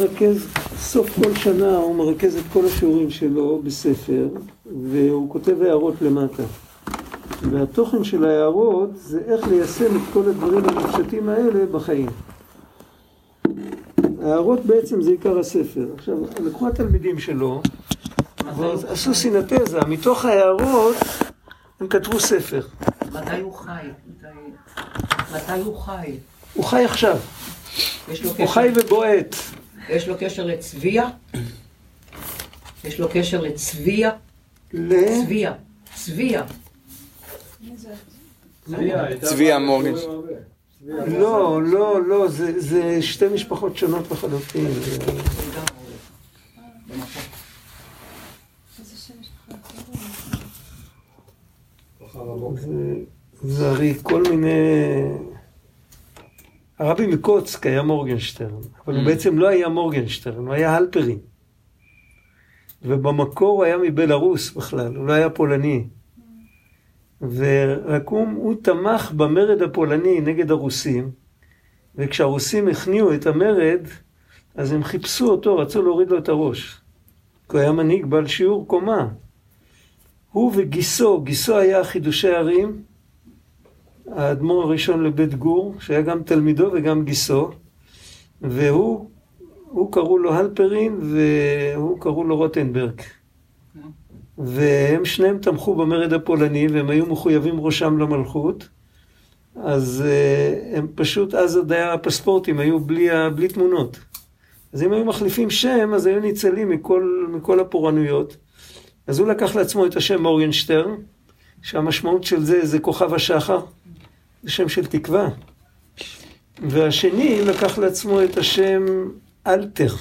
מרכז, סוף כל שנה הוא מרכז את כל השיעורים שלו בספר והוא כותב הערות למטה. והתוכן של ההערות זה איך ליישם את כל הדברים המופשטים האלה בחיים. ההערות בעצם זה עיקר הספר. עכשיו לקחו התלמידים שלו עשו סינתזה. מתוך ההערות הם כתבו ספר. מתי הוא חי? מתי הוא חי? הוא חי עכשיו. הוא חי ובועט יש לו קשר לצביה? יש לו קשר לצביה? ל... צביה. צביה. צביה מורגן. לא, לא, לא, זה, זה שתי משפחות שונות לחלוטין. זה, זה הרי כל מיני... הרבי מקוצק היה מורגנשטרן, אבל הוא בעצם לא היה מורגנשטרן, הוא היה הלפרין. ובמקור הוא היה מבלארוס בכלל, הוא לא היה פולני. ורק הוא, הוא תמך במרד הפולני נגד הרוסים, וכשהרוסים הכניעו את המרד, אז הם חיפשו אותו, רצו להוריד לו את הראש. כי הוא היה מנהיג בעל שיעור קומה. הוא וגיסו, גיסו היה חידושי ערים, האדמו"ר הראשון לבית גור, שהיה גם תלמידו וגם גיסו, והוא, הוא קראו לו הלפרין והוא קראו לו רוטנברג. והם שניהם תמכו במרד הפולני והם היו מחויבים ראשם למלכות. אז הם פשוט, אז עוד היה הפספורטים, היו בלי, בלי תמונות. אז אם היו מחליפים שם, אז היו ניצלים מכל, מכל הפורענויות. אז הוא לקח לעצמו את השם מורגנשטרן, שהמשמעות של זה זה כוכב השחר, זה שם של תקווה. והשני לקח לעצמו את השם אלתר.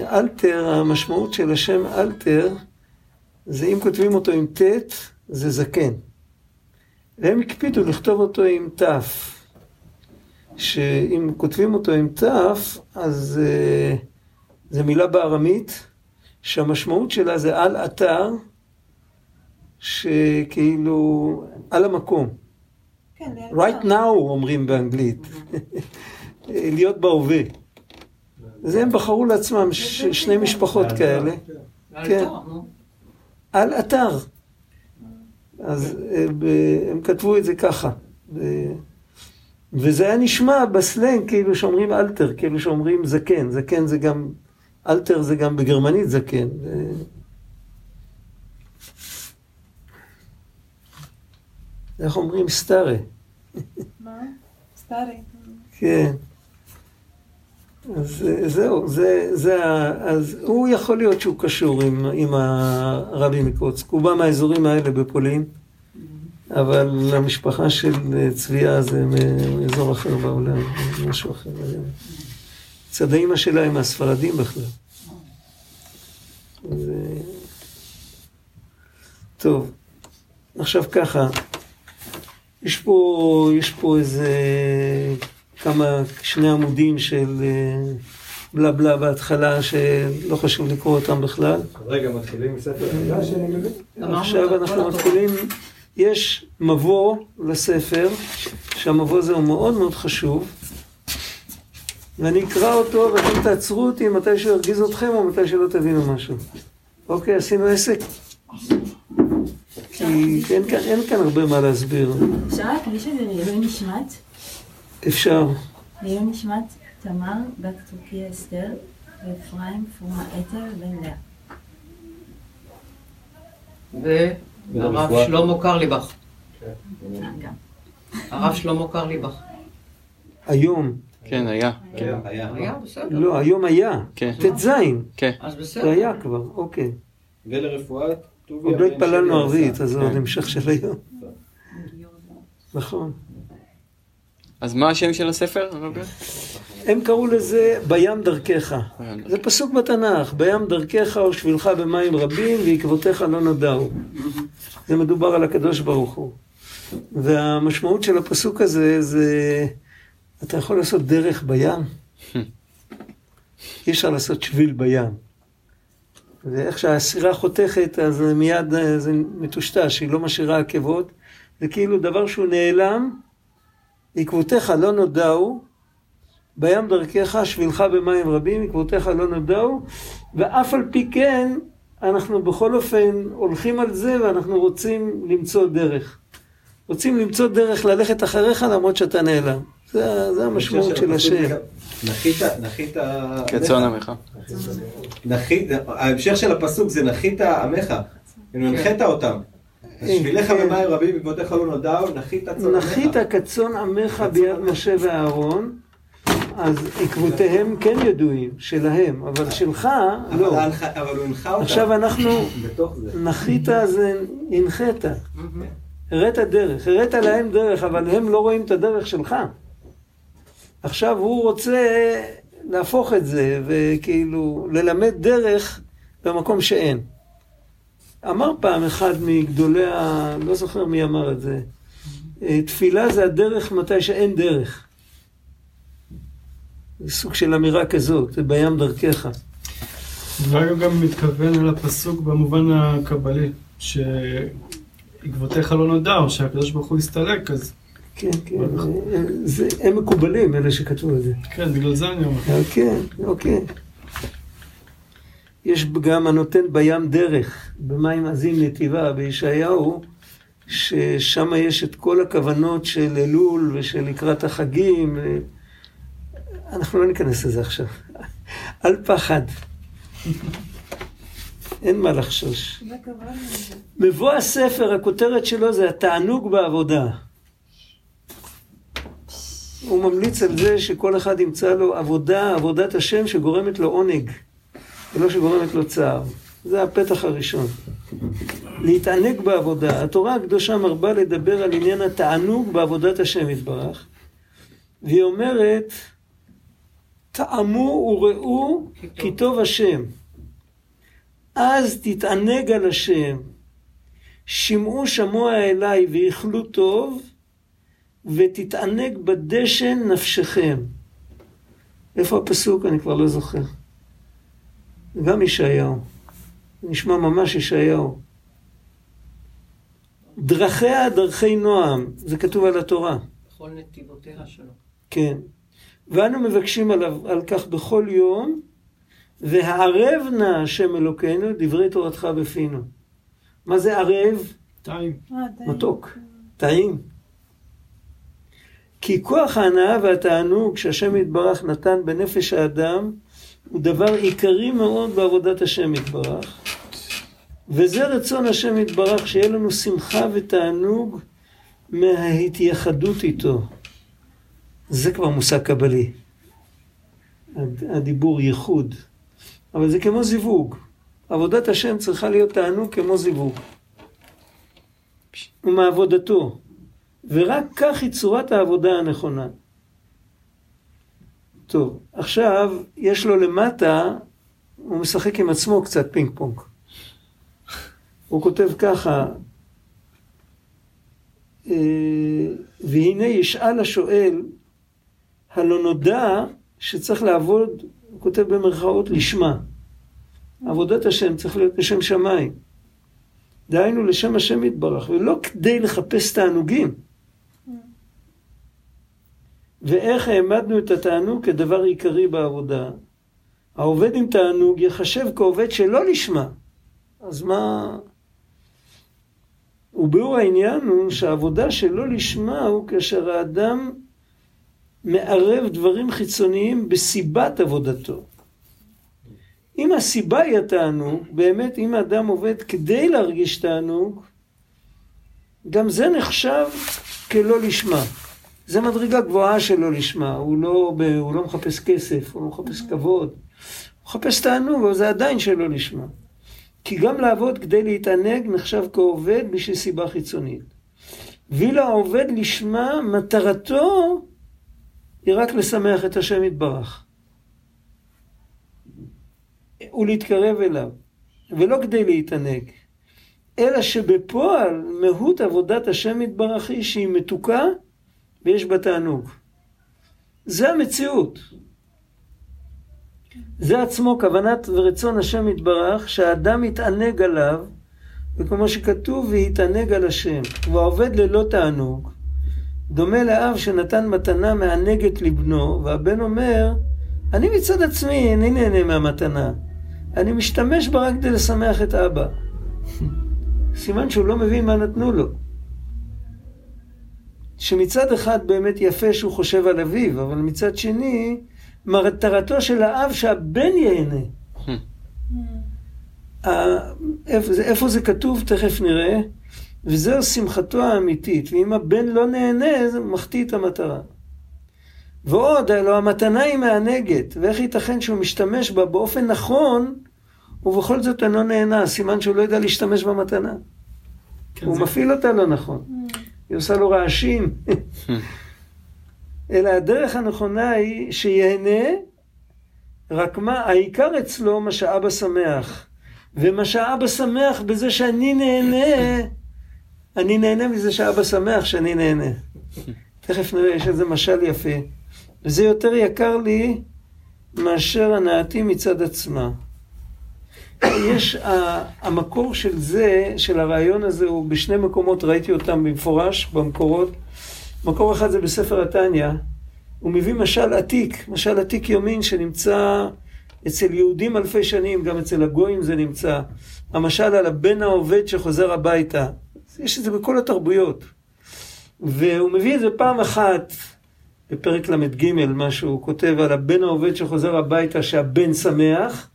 אלתר, המשמעות של השם אלתר, זה אם כותבים אותו עם ט', זה זקן. והם הקפידו לכתוב אותו עם ת', שאם כותבים אותו עם ת', אז uh, זה מילה בארמית, שהמשמעות שלה זה על אתר, שכאילו על המקום. כן, right now אומרים באנגלית, להיות בהווה. זה הם בחרו לעצמם ש- שני משפחות כאלה, כן, על אתר. אז אה, ב- הם כתבו את זה ככה. וזה היה נשמע בסלנג כאילו שאומרים אלתר, כאילו שאומרים זקן, זקן זה גם, אלתר זה גם בגרמנית זקן. איך אומרים סטארה? מה? סטארי. כן. אז אה, זהו, זה, זה, אז הוא יכול להיות שהוא קשור עם, עם הרבי מקוצק. הוא בא מהאזורים האלה בפולין, אבל המשפחה של אה, צביה זה מאזור אחר בעולם, משהו אחר. צד האימא שלה הם מהספרדים בכלל. אז, אה, טוב, עכשיו ככה, יש פה, יש פה איזה כמה, שני עמודים של אה, בלה בלה בהתחלה, שלא חשוב לקרוא אותם בכלל. רגע, מתחילים מספר חדש, אני מבין? אמרנו עכשיו אנחנו מתחילים, יש מבוא לספר, שהמבוא הזה הוא מאוד מאוד חשוב, ואני אקרא אותו ואתם תעצרו אותי מתי שהוא ירגיז אתכם או מתי שלא תבינו משהו. אוקיי, עשינו עסק? כי אין כאן, אין כאן הרבה מה להסביר. אפשר להקדיש את זה לעילוי נשמת? אפשר. לעילוי נשמת תמר, בת טורקיה אסתר, ואפרים פרומה אתר בן לאה. והרב שלמה קרליבך. אה, גם. הרב שלמה קרליבך. היום. כן, היה. כן. היה בסדר. לא, היום היה. כן. ט"ז. כן. אז זה בסדר. היה כבר, אוקיי. ולרפואת. עוד לא התפללנו ערבית. אז זה עוד כן. המשך של היום. נכון. אז מה השם של הספר? הם קראו לזה בים דרכך. זה פסוק בתנ"ך, בים דרכך ושבילך במים רבים ועקבותיך לא נודעו. זה מדובר על הקדוש ברוך הוא. והמשמעות של הפסוק הזה זה, אתה יכול לעשות דרך בים. אי אפשר לעשות שביל בים. ואיך שהסירה חותכת, אז מיד אה, זה מטושטש, היא לא משאירה עקבות. זה כאילו דבר שהוא נעלם, עקבותיך לא נודעו, בים דרכך, שבילך במים רבים, עקבותיך לא נודעו, ואף על פי כן, אנחנו בכל אופן הולכים על זה ואנחנו רוצים למצוא דרך. רוצים למצוא דרך ללכת אחריך למרות שאתה נעלם. זה, זה המשמעות של השם. נחית, נחית... כצאן עמך. נחית, ההמשך של הפסוק זה נחית עמך. אם הנחית אותם. אז שבילך כן. במים רבים עקבותיך לא נודעו, נחית צאן עמך. נחית כצאן עמך ביד משה ואהרון, אז עקבותיהם כן ידועים, שלהם, אבל שלך לא. אבל הוא הנחה אותם. עכשיו אנחנו. נחית זה הנחית, הראת דרך, הראת להם דרך, אבל הם לא רואים את הדרך שלך. עכשיו הוא רוצה להפוך את זה, וכאילו ללמד דרך במקום שאין. אמר פעם אחד מגדולי ה... לא זוכר מי אמר את זה. אה, תפילה זה הדרך מתי שאין דרך. זה סוג של אמירה כזאת, זה בים דרכך. אולי הוא גם מתכוון אל הפסוק במובן הקבלי, שעקבותיך לא נודעו, שהקדוש ברוך הוא הסתלק, אז כן, כן, זה, הם מקובלים, אלה שכתבו את זה. כן, בגלל זה אני אומר. אה, כן, אוקיי. יש גם הנותן בים דרך, במים עזים נתיבה, בישעיהו, ששם יש את כל הכוונות של אלול ושל לקראת החגים. אה, אנחנו לא ניכנס לזה עכשיו. אל פחד. אין מה לחשוש. מבוא הספר, הכותרת שלו זה התענוג בעבודה. הוא ממליץ על זה שכל אחד ימצא לו עבודה, עבודת השם שגורמת לו עונג, ולא שגורמת לו צער. זה הפתח הראשון. להתענג בעבודה. התורה הקדושה מרבה לדבר על עניין התענוג בעבודת השם יתברך, והיא אומרת, טעמו וראו כי טוב השם. אז תתענג על השם. שמעו שמוע אליי ואיכלו טוב, ותתענג בדשן נפשכם. איפה הפסוק? אני כבר לא זוכר. גם ישעיהו. נשמע ממש ישעיהו. דרכיה דרכי נועם, זה כתוב על התורה. בכל נתיבותיה שלו. כן. ואנו מבקשים עליו, על כך בכל יום, והערב נא השם אלוקינו דברי תורתך בפינו. מה זה ערב? טעים. אה, די. מתוק, טעים. כי כוח ההנאה והתענוג שהשם יתברך נתן בנפש האדם הוא דבר עיקרי מאוד בעבודת השם יתברך. וזה רצון השם יתברך, שיהיה לנו שמחה ותענוג מההתייחדות איתו. זה כבר מושג קבלי. הד- הדיבור ייחוד. אבל זה כמו זיווג. עבודת השם צריכה להיות תענוג כמו זיווג. ומעבודתו. ורק כך היא צורת העבודה הנכונה. טוב, עכשיו יש לו למטה, הוא משחק עם עצמו קצת פינג פונג. הוא כותב ככה, אה, והנה ישאל השואל, הלא נודע שצריך לעבוד, הוא כותב במרכאות, לשמה. עבודת השם צריך להיות לשם שמיים. דהיינו לשם השם יתברך, ולא כדי לחפש תענוגים. ואיך העמדנו את התענוג כדבר עיקרי בעבודה? העובד עם תענוג יחשב כעובד שלא לשמה. אז מה... וביאור העניין הוא שהעבודה שלא לשמה הוא כאשר האדם מערב דברים חיצוניים בסיבת עבודתו. אם הסיבה היא התענוג, באמת אם האדם עובד כדי להרגיש תענוג, גם זה נחשב כלא לשמה. זה מדרגה גבוהה שלא לשמה, הוא לא, הוא לא מחפש כסף, הוא לא מחפש כבוד, הוא מחפש תענוג, אבל זה עדיין שלא לשמה. כי גם לעבוד כדי להתענג נחשב כעובד בשביל סיבה חיצונית. ואילו העובד לשמה, מטרתו היא רק לשמח את השם יתברך. ולהתקרב אליו, ולא כדי להתענג, אלא שבפועל מהות עבודת השם יתברך היא שהיא מתוקה ויש בה תענוג. זה המציאות. זה עצמו כוונת ורצון השם יתברך, שהאדם יתענג עליו, וכמו שכתוב, ויתענג על השם. והעובד ללא תענוג, דומה לאב שנתן מתנה מענגת לבנו, והבן אומר, אני מצד עצמי איני נהנה מהמתנה. אני משתמש בה רק כדי לשמח את אבא. סימן שהוא לא מבין מה נתנו לו. שמצד אחד באמת יפה שהוא חושב על אביו, אבל מצד שני, מטרתו של האב שהבן ייהנה. איפה זה כתוב? תכף נראה. וזו שמחתו האמיתית, ואם הבן לא נהנה, זה מחטיא את המטרה. ועוד, הלוא המתנה היא מהנגד, ואיך ייתכן שהוא משתמש בה באופן נכון, ובכל זאת אינו נהנה, סימן שהוא לא יודע להשתמש במתנה. כן, הוא זה- מפעיל אותה לא נכון. היא עושה לו רעשים. אלא הדרך הנכונה היא שיהנה, רק מה, העיקר אצלו מה שאבא שמח. ומה שאבא שמח בזה שאני נהנה, אני נהנה מזה שאבא שמח שאני נהנה. תכף נראה, יש איזה משל יפה. וזה יותר יקר לי מאשר הנאתי מצד עצמה. יש, המקור של זה, של הרעיון הזה, הוא בשני מקומות, ראיתי אותם במפורש, במקורות. מקור אחד זה בספר התניא, הוא מביא משל עתיק, משל עתיק יומין שנמצא אצל יהודים אלפי שנים, גם אצל הגויים זה נמצא. המשל על הבן העובד שחוזר הביתה. יש את זה בכל התרבויות. והוא מביא את זה פעם אחת, בפרק ל"ג, מה שהוא כותב על הבן העובד שחוזר הביתה, שהבן שמח.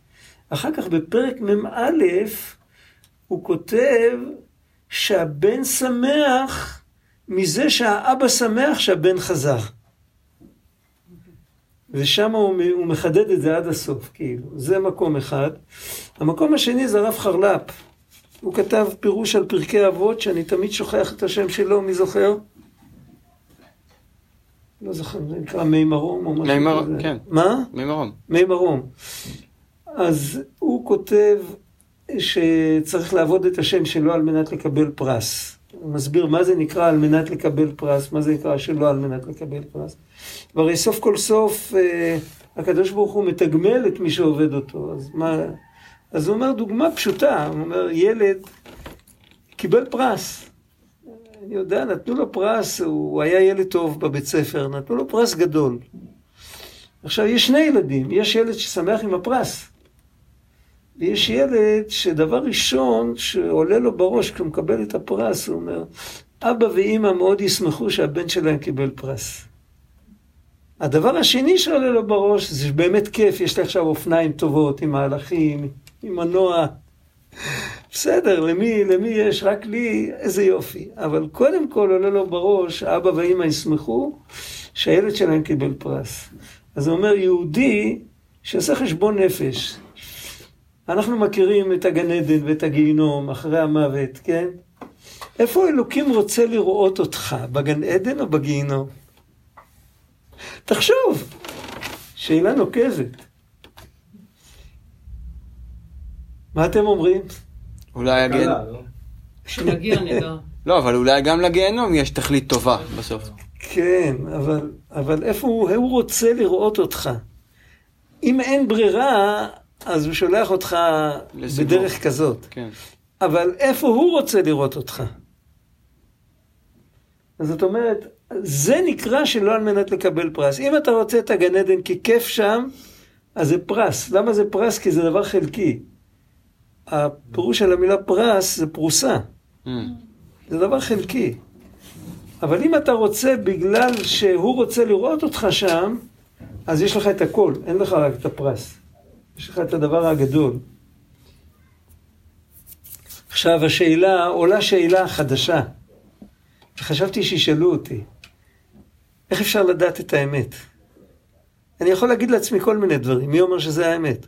אחר כך בפרק מ"א הוא כותב שהבן שמח מזה שהאבא שמח שהבן חזר. ושם הוא, הוא מחדד את זה עד הסוף, כאילו. זה מקום אחד. המקום השני זה הרב חרל"פ. הוא כתב פירוש על פרקי אבות, שאני תמיד שוכח את השם שלו, מי זוכר? לא זוכר, זה נקרא מי מרום או משהו מי מר- כזה. כן. מה? ממרום. מי מרום. אז הוא כותב שצריך לעבוד את השם שלו על מנת לקבל פרס. הוא מסביר מה זה נקרא על מנת לקבל פרס, מה זה נקרא שלא על מנת לקבל פרס. והרי סוף כל סוף אה, הקדוש ברוך הוא מתגמל את מי שעובד אותו. אז מה... אז הוא אומר דוגמה פשוטה, הוא אומר ילד קיבל פרס. אני יודע, נתנו לו פרס, הוא היה ילד טוב בבית ספר, נתנו לו פרס גדול. עכשיו, יש שני ילדים, יש ילד ששמח עם הפרס, ויש ילד שדבר ראשון שעולה לו בראש כשהוא מקבל את הפרס, הוא אומר, אבא ואימא מאוד ישמחו שהבן שלהם קיבל פרס. הדבר השני שעולה לו בראש זה שבאמת כיף, יש לי עכשיו אופניים טובות עם מהלכים, עם מנוע. בסדר, למי, למי יש? רק לי, איזה יופי. אבל קודם כל עולה לו בראש, אבא ואימא ישמחו שהילד שלהם קיבל פרס. אז הוא אומר, יהודי שעושה חשבון נפש. אנחנו מכירים את הגן עדן ואת הגיהינום אחרי המוות, כן? איפה אלוקים רוצה לראות אותך? בגן עדן או בגיהינום? תחשוב, שאלה נוקבת. מה אתם אומרים? אולי הגן... לא? כשנגיע נדע. לא, אבל אולי גם לגיהנום יש תכלית טובה בסוף. כן, אבל, אבל איפה הוא, הוא רוצה לראות אותך? אם אין ברירה, אז הוא שולח אותך לסיבוב. בדרך כזאת. כן. אבל איפה הוא רוצה לראות אותך? אז זאת אומרת, זה נקרא שלא על מנת לקבל פרס. אם אתה רוצה את הגן עדן כי כיף שם, אז זה פרס. למה זה פרס? כי זה דבר חלקי. הפירוש של המילה פרס זה פרוסה. Mm. זה דבר חלקי. אבל אם אתה רוצה בגלל שהוא רוצה לראות אותך שם, אז יש לך את הכל, אין לך רק את הפרס. יש לך את הדבר הגדול. עכשיו השאלה, עולה שאלה חדשה. חשבתי שישאלו אותי, איך אפשר לדעת את האמת? אני יכול להגיד לעצמי כל מיני דברים, מי אומר שזה האמת?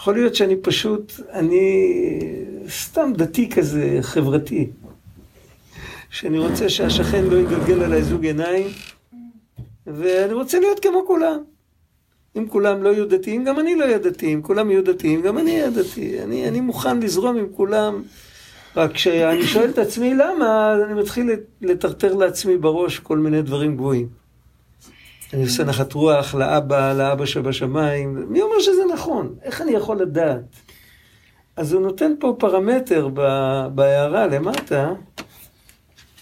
יכול להיות שאני פשוט, אני סתם דתי כזה, חברתי. שאני רוצה שהשכן לא יגלגל עליי זוג עיניים, ואני רוצה להיות כמו כולם. אם כולם לא יהיו דתיים, גם אני לא אהיה דתי. אם כולם יהיו דתיים, גם אני אהיה דתי. אני, אני מוכן לזרום עם כולם. רק כשאני שואל את עצמי למה, אז אני מתחיל לטרטר לעצמי בראש כל מיני דברים גבוהים. אני עושה נחת רוח לאבא, לאבא שבשמיים. מי אומר שזה נכון? איך אני יכול לדעת? אז הוא נותן פה פרמטר בהערה למטה,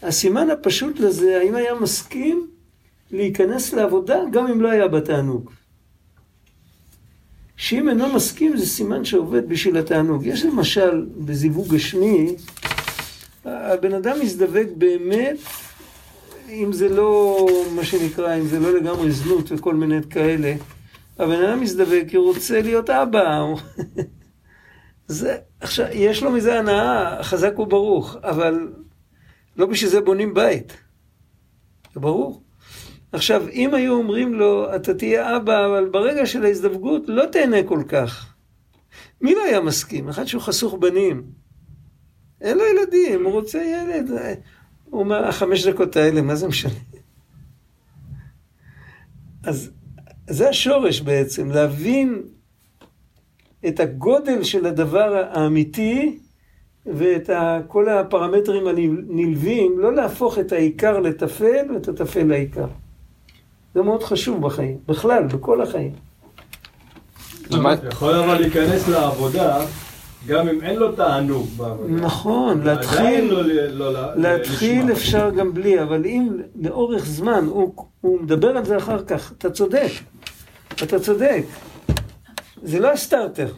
הסימן הפשוט לזה, האם היה מסכים להיכנס לעבודה גם אם לא היה בתענוג. שאם אינו מסכים זה סימן שעובד בשביל התענוג. יש למשל בזיווג גשמי, הבן אדם מזדווג באמת, אם זה לא, מה שנקרא, אם זה לא לגמרי זנות וכל מיני כאלה, הבן אדם מזדווג כי הוא רוצה להיות אבא. זה, עכשיו, יש לו מזה הנאה, חזק וברוך, אבל לא בשביל זה בונים בית. זה ברור. עכשיו, אם היו אומרים לו, אתה תהיה אבא, אבל ברגע של ההזדווגות לא תהנה כל כך. מי לא היה מסכים? אחד שהוא חסוך בנים. אין לו ילדים, הוא רוצה ילד. הוא אומר, החמש דקות האלה, מה זה משנה? אז זה השורש בעצם, להבין את הגודל של הדבר האמיתי ואת ה, כל הפרמטרים הנלווים, לא להפוך את העיקר לטפל ואת הטפל לעיקר. זה מאוד חשוב בחיים, בכלל, בכל החיים. יכול אבל להיכנס לעבודה, גם אם אין לו תענוג בעבודה. נכון, להתחיל, לא לא להתחיל לשמה. אפשר גם בלי, אבל אם לאורך זמן, הוא, הוא מדבר על זה אחר כך, אתה צודק, אתה צודק, זה לא הסטארטר.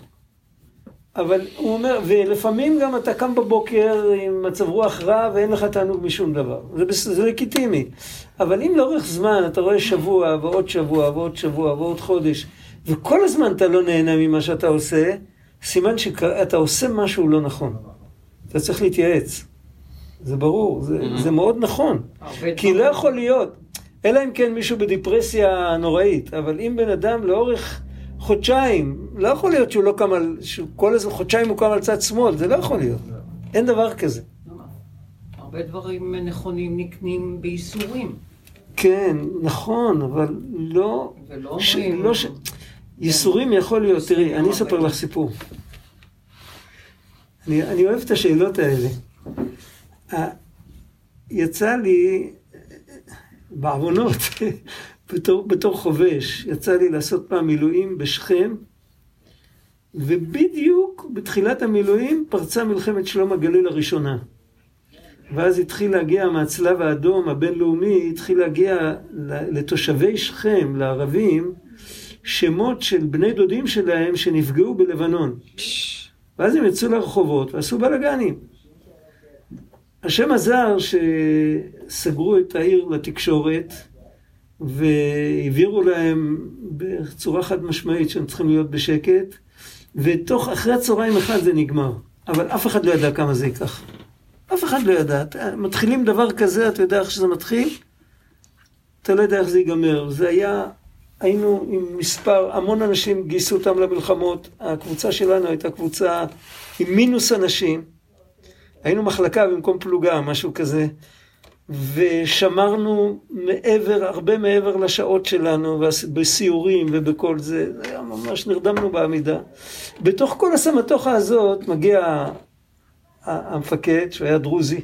אבל הוא אומר, ולפעמים גם אתה קם בבוקר עם מצב רוח רע ואין לך תענוג משום דבר. זה, זה לגיטימי. אבל אם לאורך זמן אתה רואה שבוע ועוד שבוע ועוד שבוע ועוד חודש, וכל הזמן אתה לא נהנה ממה שאתה עושה, סימן שאתה עושה משהו לא נכון. אתה צריך להתייעץ. זה ברור, זה, זה מאוד נכון. כי לא. יכול להיות, אלא אם כן מישהו בדיפרסיה נוראית, אבל אם בן אדם לאורך חודשיים, לא יכול להיות שהוא לא קם על, שהוא כל איזה חודשיים הוא קם על צד שמאל, זה לא יכול להיות. אין דבר כזה. הרבה דברים נכונים נקנים בייסורים. כן, נכון, אבל לא... ולא ש... אומרים... לא ש... ייסורים יכול להיות, תראי, אני אספר לך סיפור. אני, אני אוהב את השאלות האלה. יצא לי, בעוונות, בתור, בתור חובש, יצא לי לעשות פעם מילואים בשכם, ובדיוק בתחילת המילואים פרצה מלחמת שלום הגליל הראשונה. ואז התחיל להגיע מהצלב האדום הבינלאומי, התחיל להגיע לתושבי שכם, לערבים, שמות של בני דודים שלהם שנפגעו בלבנון. ואז הם יצאו לרחובות ועשו בלאגנים. השם עזר שסגרו את העיר לתקשורת והבהירו להם בצורה חד משמעית שהם צריכים להיות בשקט, ותוך אחרי הצהריים אחד זה נגמר. אבל אף אחד לא ידע כמה זה ייקח. אף אחד לא ידע. מתחילים דבר כזה, אתה יודע איך שזה מתחיל? אתה לא יודע איך זה ייגמר. זה היה, היינו עם מספר, המון אנשים גייסו אותם למלחמות. הקבוצה שלנו הייתה קבוצה עם מינוס אנשים. היינו מחלקה במקום פלוגה, משהו כזה. ושמרנו מעבר, הרבה מעבר לשעות שלנו, בסיורים ובכל זה, זה היה ממש נרדמנו בעמידה. בתוך כל הסמטוחה הזאת מגיע המפקד, שהוא היה דרוזי,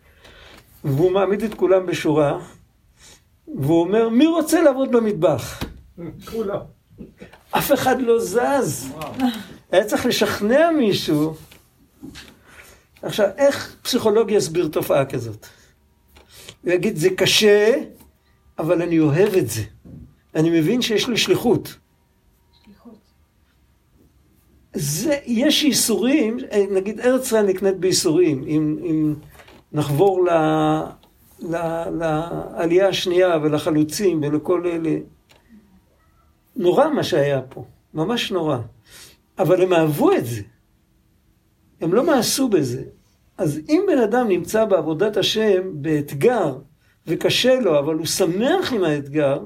והוא מעמיד את כולם בשורה, והוא אומר, מי רוצה לעבוד במטבח? כולם. אף אחד לא זז. היה צריך לשכנע מישהו. עכשיו, איך פסיכולוג יסביר תופעה כזאת? הוא יגיד, זה קשה, אבל אני אוהב את זה. אני מבין שיש לי שליחות. זה, יש ייסורים, נגיד ארץ ישראל נקנית בייסורים, אם, אם נחבור ל, לעלייה השנייה ולחלוצים ולכל אלה. נורא מה שהיה פה, ממש נורא. אבל הם אהבו את זה. הם לא מאסו בזה. אז אם בן אדם נמצא בעבודת השם באתגר, וקשה לו, אבל הוא שמח עם האתגר,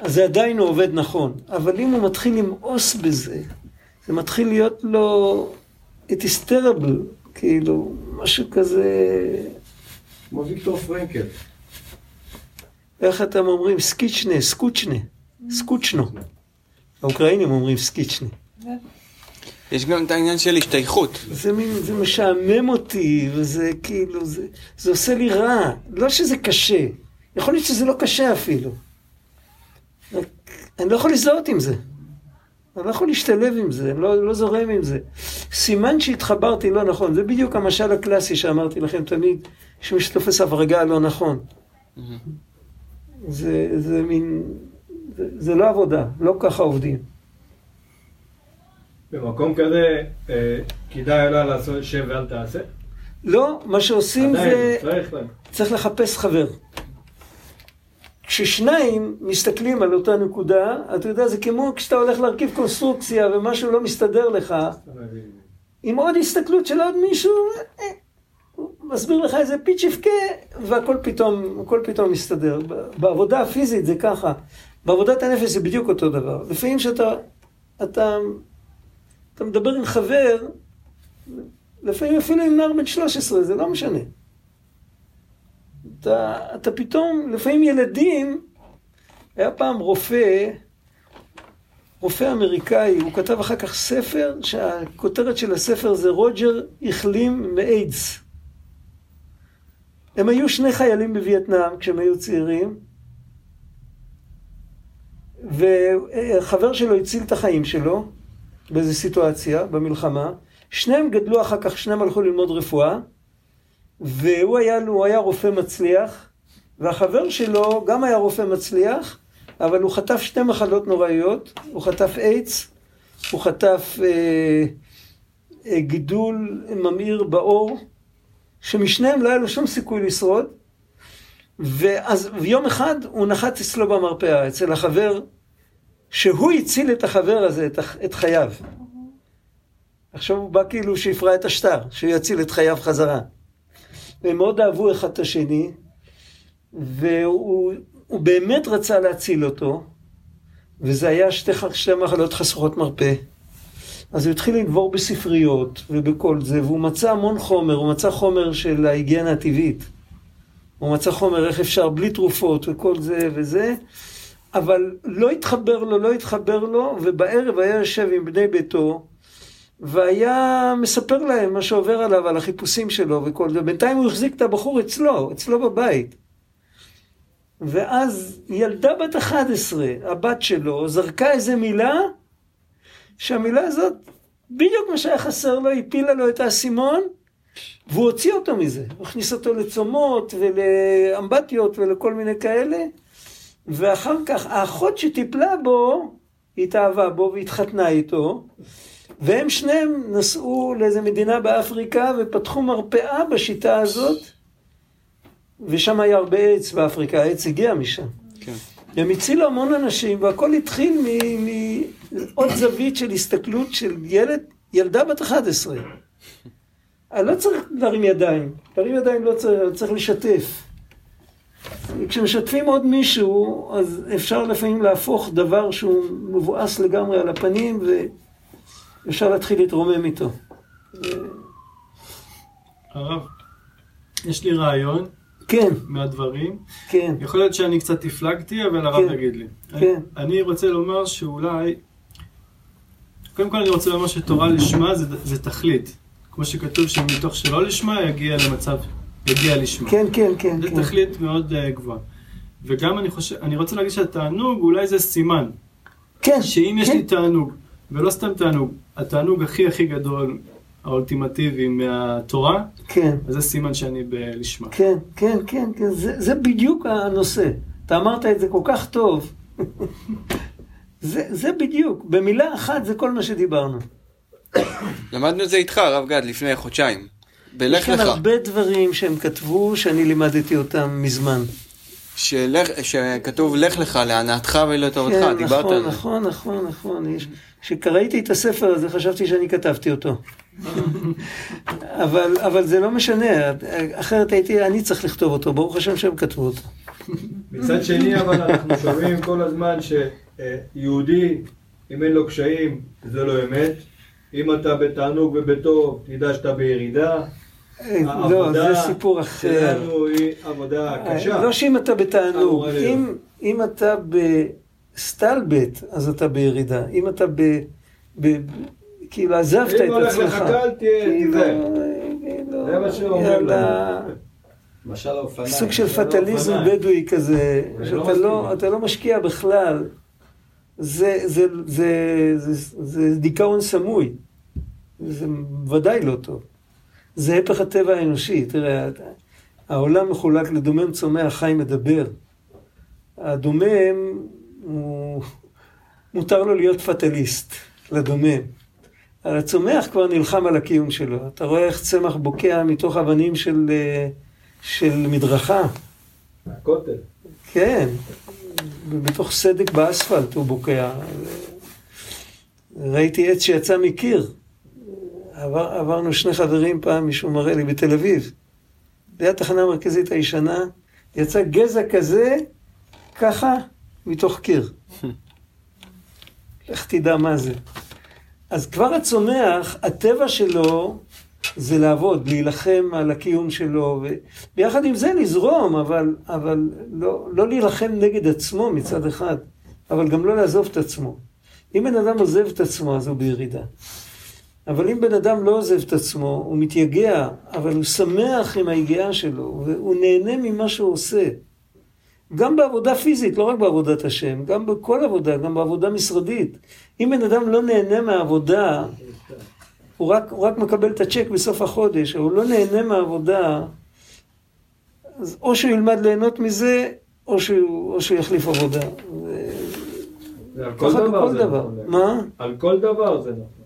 אז זה עדיין לא עובד נכון. אבל אם הוא מתחיל למאוס בזה, זה מתחיל להיות לו, it is terrible, כאילו, משהו כזה, כמו ויקטור פרנקל. איך אתם אומרים? סקיצ'נה, סקוצ'נה, סקוצ'נו. האוקראינים אומרים סקיצ'נה. יש גם את העניין של השתייכות. זה מין, זה משעמם אותי, וזה כאילו, זה, זה עושה לי רע. לא שזה קשה, יכול להיות שזה לא קשה אפילו. רק אני לא יכול להזדהות עם זה. אני לא יכול להשתלב עם זה, אני לא, לא זורם עם זה. סימן שהתחברתי לא נכון, זה בדיוק המשל הקלאסי שאמרתי לכם תמיד, שמי שתופס הברגה לא נכון. זה, זה מין, זה, זה לא עבודה, לא ככה עובדים. במקום כזה, אה, כדאי לה לעשות שב ואל תעשה? לא, מה שעושים עדיין, זה, צריך להם. צריך לחפש חבר. כששניים מסתכלים על אותה נקודה, אתה יודע, זה כמו כשאתה הולך להרכיב קונסטרוקציה ומשהו לא מסתדר לך, עם עוד הסתכלות של עוד מישהו, אה, הוא מסביר לך איזה פיץ' יבכה, והכל פתאום, הכל פתאום מסתדר. בעבודה הפיזית זה ככה, בעבודת הנפש זה בדיוק אותו דבר. לפעמים שאתה, אתה, אתה מדבר עם חבר, לפעמים אפילו עם נער בן 13, זה לא משנה. אתה, אתה פתאום, לפעמים ילדים, היה פעם רופא, רופא אמריקאי, הוא כתב אחר כך ספר, שהכותרת של הספר זה רוג'ר החלים מאיידס. הם היו שני חיילים בווייטנאם כשהם היו צעירים, וחבר שלו הציל את החיים שלו באיזו סיטואציה, במלחמה. שניהם גדלו אחר כך, שניהם הלכו ללמוד רפואה, והוא היה, הוא היה רופא מצליח, והחבר שלו גם היה רופא מצליח, אבל הוא חטף שתי מחלות נוראיות, הוא חטף איידס, הוא חטף אה, אה, גידול ממאיר בעור, שמשניהם לא היה לו שום סיכוי לשרוד, ואז ויום אחד הוא נחת אצלו במרפאה, אצל החבר, שהוא הציל את החבר הזה, את, את חייו. עכשיו הוא בא כאילו שיפרע את השטר, שהוא יציל את חייו חזרה. והם מאוד אהבו אחד את השני, והוא הוא באמת רצה להציל אותו, וזה היה שתי, שתי מחלות חסרות מרפא. אז הוא התחיל לנבור בספריות ובכל זה, והוא מצא המון חומר, הוא מצא חומר של ההיגיינה הטבעית. הוא מצא חומר איך אפשר בלי תרופות וכל זה וזה, אבל לא התחבר לו, לא התחבר לו, ובערב היה יושב עם בני ביתו, והיה מספר להם מה שעובר עליו, על החיפושים שלו וכל זה. בינתיים הוא החזיק את הבחור אצלו, אצלו בבית. ואז ילדה בת 11, הבת שלו, זרקה איזה מילה, שהמילה הזאת, בדיוק מה שהיה חסר לו, הפילה לו את האסימון, והוא הוציא אותו מזה. הוא הכניס אותו לצומות ולאמבטיות ולכל מיני כאלה, ואחר כך האחות שטיפלה בו, התאהבה בו והתחתנה איתו, והם שניהם נסעו לאיזה מדינה באפריקה ופתחו מרפאה בשיטה הזאת, ושם היה הרבה עץ באפריקה, העץ הגיע משם. כן. הם הצילו המון אנשים, והכל התחיל מעוד זווית של הסתכלות של ילד, ילדה בת 11. אני לא צריך להרים ידיים, להרים ידיים לא צריך, צריך לשתף. כשמשתפים עוד מישהו, אז אפשר לפעמים להפוך דבר שהוא מבואס לגמרי על הפנים, ואפשר להתחיל להתרומם איתו. הרב, יש לי רעיון כן, מהדברים. כן, יכול להיות שאני קצת הפלגתי, אבל הרב כן. יגיד לי. כן. אני, אני רוצה לומר שאולי... קודם כל אני רוצה לומר שתורה לשמה זה, זה תכלית. כמו שכתוב שמתוך שלא לשמה יגיע למצב, יגיע לשמה. כן, כן, כן. זה כן. תכלית מאוד uh, גבוהה. וגם אני חושב, אני רוצה להגיד שהתענוג אולי זה סימן. כן, שאם יש כן. לי תענוג, ולא סתם תענוג, התענוג הכי הכי גדול, האולטימטיבי מהתורה, כן. אז זה סימן שאני בלשמה. כן, כן, כן, כן, זה, זה בדיוק הנושא. אתה אמרת את זה כל כך טוב. זה, זה בדיוק, במילה אחת זה כל מה שדיברנו. למדנו את זה איתך, הרב גד, לפני חודשיים. בלך יש כאן לך. הרבה דברים שהם כתבו שאני לימדתי אותם מזמן. שלך- שכתוב לך לך להנאתך ולטובתך, כן, דיברת נכון, על זה. נכון, נכון, נכון. יש- כשקראתי את הספר הזה חשבתי שאני כתבתי אותו. אבל, אבל זה לא משנה, אחרת הייתי, אני צריך לכתוב אותו, ברוך השם שהם כתבו אותו. מצד שני, אבל אנחנו שומעים כל הזמן שיהודי, אם אין לו קשיים, זה לא אמת. אם אתה בתענוג ובטוב, תדע שאתה בירידה. לא, זה סיפור אחר. שלנו היא עבודה קשה. לא שאם אתה בתענוג. אם, אם אתה בסטלבט, אז אתה בירידה. אם אתה ב... ב כאילו עזבת את אם הולך עצמך. לך קל, תהיה, כאילו, תיזהר. כאילו, זה מה שאומרים יאללה, משל האופניים. סוג של זה לא פטליזם. בדואי כזה, לא שאתה לא. אתה לא משקיע בכלל. זה, זה, זה, זה, זה דיכאון סמוי. זה ודאי לא טוב. זה הפך הטבע האנושי. תראה, העולם מחולק לדומם, צומח, חי, מדבר. הדומם, הוא... מותר לו להיות פטליסט, לדומם. אבל הצומח כבר נלחם על הקיום שלו. אתה רואה איך צמח בוקע מתוך אבנים של, של מדרכה. הכותל. כן, מתוך סדק באספלט הוא בוקע. ראיתי עץ שיצא מקיר. עבר, עברנו שני חברים פעם, מישהו מראה לי בתל אביב. ליד התחנה המרכזית הישנה, יצא גזע כזה, ככה, מתוך קיר. לך תדע מה זה. אז כבר הצומח, הטבע שלו זה לעבוד, להילחם על הקיום שלו, וביחד עם זה לזרום, אבל, אבל לא, לא להילחם נגד עצמו מצד אחד, אבל גם לא לעזוב את עצמו. אם בן אדם עוזב את עצמו, אז הוא בירידה. אבל אם בן אדם לא עוזב את עצמו, הוא מתייגע, אבל הוא שמח עם היגיעה שלו, והוא נהנה ממה שהוא עושה. גם בעבודה פיזית, לא רק בעבודת השם, גם בכל עבודה, גם בעבודה משרדית. אם בן אדם לא נהנה מהעבודה, הוא רק, הוא רק מקבל את הצ'ק בסוף החודש, הוא לא נהנה מהעבודה, אז או שהוא ילמד ליהנות מזה, או שהוא, או שהוא יחליף עבודה. זה על כל דבר זה דבר. נכון. מה? על כל דבר זה נכון.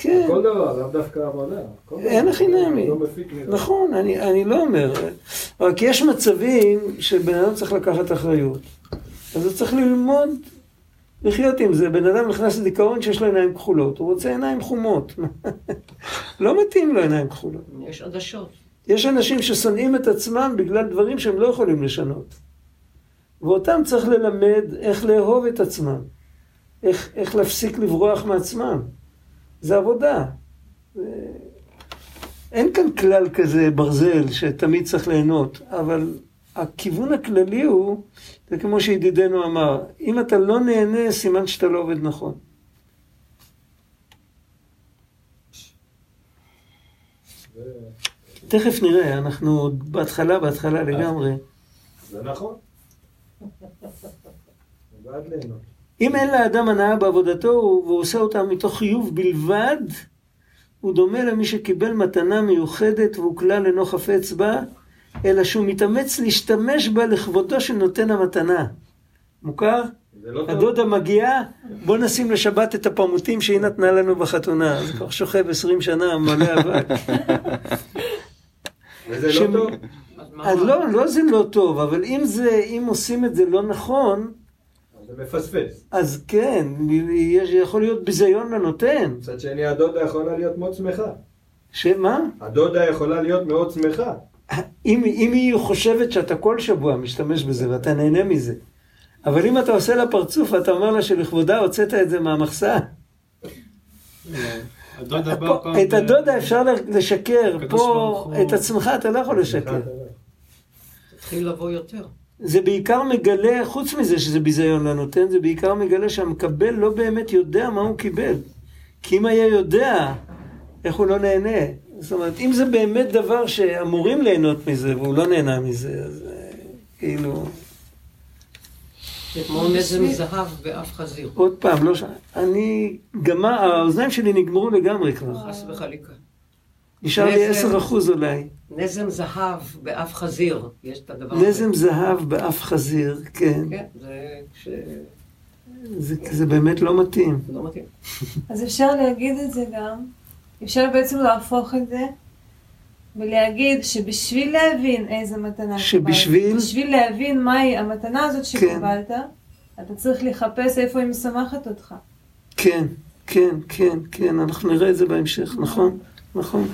כן. כל דבר, לאו דווקא עבודה. אין. הכי נעמי. לא מזה. נכון, אני, אני לא אומר. רק יש מצבים שבן אדם צריך לקחת אחריות. אז הוא צריך ללמוד לחיות עם זה. בן אדם נכנס לדיכאון שיש לו עיניים כחולות, הוא רוצה עיניים חומות. לא מתאים לו עיניים כחולות. יש עדשות. יש אנשים ששונאים את עצמם בגלל דברים שהם לא יכולים לשנות. ואותם צריך ללמד איך לאהוב את עצמם. איך, איך להפסיק לברוח מעצמם. זה עבודה. זה- אין כאן כלל כזה ברזל שתמיד צריך ליהנות, אבל הכיוון הכללי הוא, זה כמו שידידנו אמר, אם אתה לא נהנה, סימן שאתה לא עובד נכון. תכף נראה, אנחנו עוד בהתחלה, בהתחלה לגמרי. זה נכון. אני בעד ליהנות. אם אין לאדם הנאה בעבודתו והוא עושה אותה מתוך חיוב בלבד, הוא דומה למי שקיבל מתנה מיוחדת והוא כלל אינו חפץ בה, אלא שהוא מתאמץ להשתמש בה לכבודו של נותן המתנה. מוכר? לא טוב. הדודה מגיעה, בוא נשים לשבת את הפרמוטים שהיא נתנה לנו בחתונה. זה כבר שוכב עשרים שנה, מלא אבק. וזה ש- לא טוב. אז לא, לא זה לא טוב, אבל אם זה, אם עושים את זה לא נכון, זה מפספס. אז כן, יש, יכול להיות ביזיון לנותן. מצד שני, הדודה יכולה להיות מאוד שמחה. שמה? הדודה יכולה להיות מאוד שמחה. אם, אם היא חושבת שאתה כל שבוע משתמש בזה ואתה נהנה מזה, אבל אם אתה עושה לה פרצוף ואתה אומר לה שלכבודה הוצאת את זה מהמחסה. את הדודה אפשר לשקר, פה את עצמך אתה לא יכול לשקר. תתחיל לבוא יותר. זה בעיקר מגלה, חוץ מזה שזה ביזיון לנותן, זה בעיקר מגלה שהמקבל לא באמת יודע מה הוא קיבל. כי אם היה יודע, איך הוא לא נהנה. זאת אומרת, אם זה באמת דבר שאמורים ליהנות מזה, והוא לא נהנה מזה, אז אה, כאילו... זה כמו נזם זהב באף חזיר. עוד פעם, לא ש... אני... גמר... האוזניים שלי נגמרו לגמרי כבר. חס וחליקה. נשאר לי. 10 אחוז אולי. נזם זהב באף חזיר. יש את הדבר הזה. נזם זהב באף חזיר, כן. כן, זה כש... זה, זה באמת לא מתאים. לא מתאים. אז אפשר להגיד את זה גם, אפשר בעצם להפוך את זה ולהגיד שבשביל להבין איזה מתנה שבשביל? קיבלת, בשביל להבין מהי המתנה הזאת כן. שקיבלת, אתה צריך לחפש איפה היא משמחת אותך. כן, כן, כן, כן, אנחנו נראה את זה בהמשך, נכון, נכון,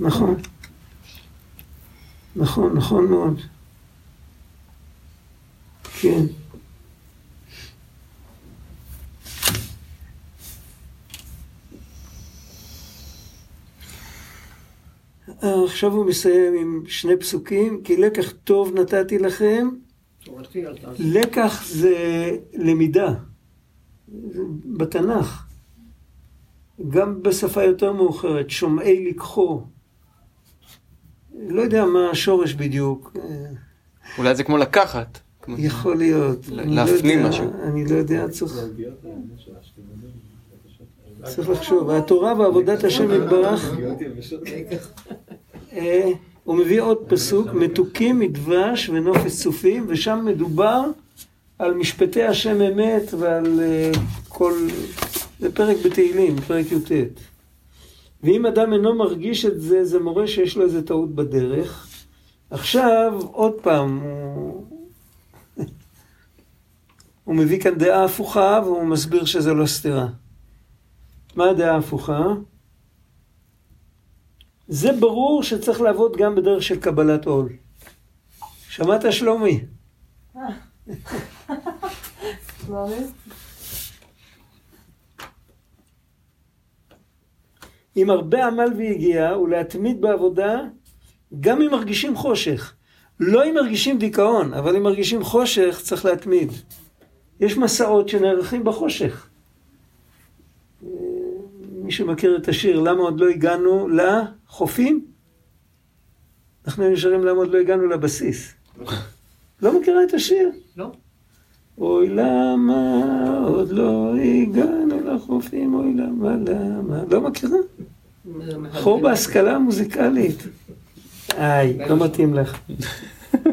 נכון, נכון, נכון מאוד. כן. עכשיו הוא מסיים עם שני פסוקים, כי לקח טוב נתתי לכם. לקח זה למידה, בתנ"ך, גם בשפה יותר מאוחרת, שומעי לקחו. לא יודע מה השורש בדיוק. אולי זה כמו לקחת. יכול להיות. לא להפנים משהו. אני לא יודע, צריך... צריך לחשוב. התורה ועבודת השם יתברך, אה, הוא מביא עוד פסוק, מתוקים מדבש ונופש צופים, ושם מדובר על משפטי השם אמת ועל אה, כל... זה פרק בתהילים, פרק י"ט. ואם אדם אינו מרגיש את זה, זה מורה שיש לו איזה טעות בדרך. עכשיו, עוד פעם, הוא... הוא מביא כאן דעה הפוכה והוא מסביר שזה לא סתירה. מה הדעה ההפוכה? זה ברור שצריך לעבוד גם בדרך של קבלת עול. שמעת שלומי? עם הרבה עמל ויגיעה ולהתמיד בעבודה גם אם מרגישים חושך. לא אם מרגישים דיכאון, אבל אם מרגישים חושך צריך להתמיד. יש מסעות שנערכים בחושך. מי שמכיר את השיר, למה עוד לא הגענו לחופים? אנחנו שרים למה עוד לא הגענו לבסיס. לא מכירה את השיר? לא. אוי למה עוד לא הגענו לחופים, אוי למה, למה. לא מכירה? חור בהשכלה המוזיקלית. איי, לא מתאים לך.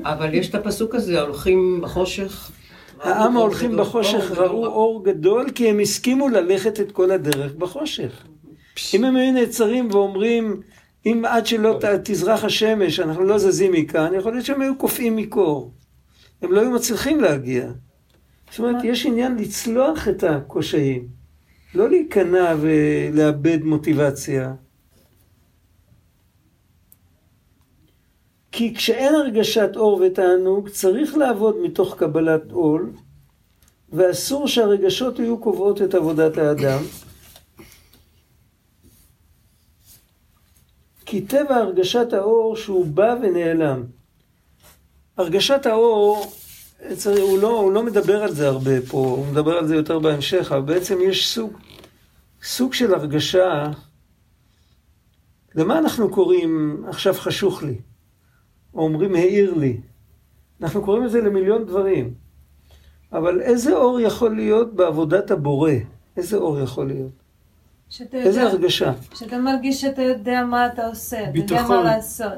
אבל יש את הפסוק הזה, הולכים בחושך. העם ההולכים בחושך ראו. אור גדול כי הם הסכימו ללכת את כל הדרך בחושך. אם הם היו נעצרים ואומרים, אם עד שלא תזרח השמש אנחנו לא זזים מכאן, יכול להיות שהם היו קופאים מקור. הם לא היו מצליחים להגיע. זאת אומרת, יש עניין לצלוח את הקושיים. לא להיכנע ולאבד מוטיבציה. כי כשאין הרגשת אור ותענוג, צריך לעבוד מתוך קבלת עול, ואסור שהרגשות יהיו קובעות את עבודת האדם. כי טבע הרגשת האור שהוא בא ונעלם. הרגשת האור, צריך, הוא, לא, הוא לא מדבר על זה הרבה פה, הוא מדבר על זה יותר בהמשך, אבל בעצם יש סוג, סוג של הרגשה, למה אנחנו קוראים עכשיו חשוך לי? או אומרים העיר לי. אנחנו קוראים לזה למיליון דברים. אבל איזה אור יכול להיות בעבודת הבורא? איזה אור יכול להיות? שאתה איזה יודע, הרגשה? שאתה מרגיש שאתה יודע מה אתה עושה, אתה יודע ביטחון. מה לעשות.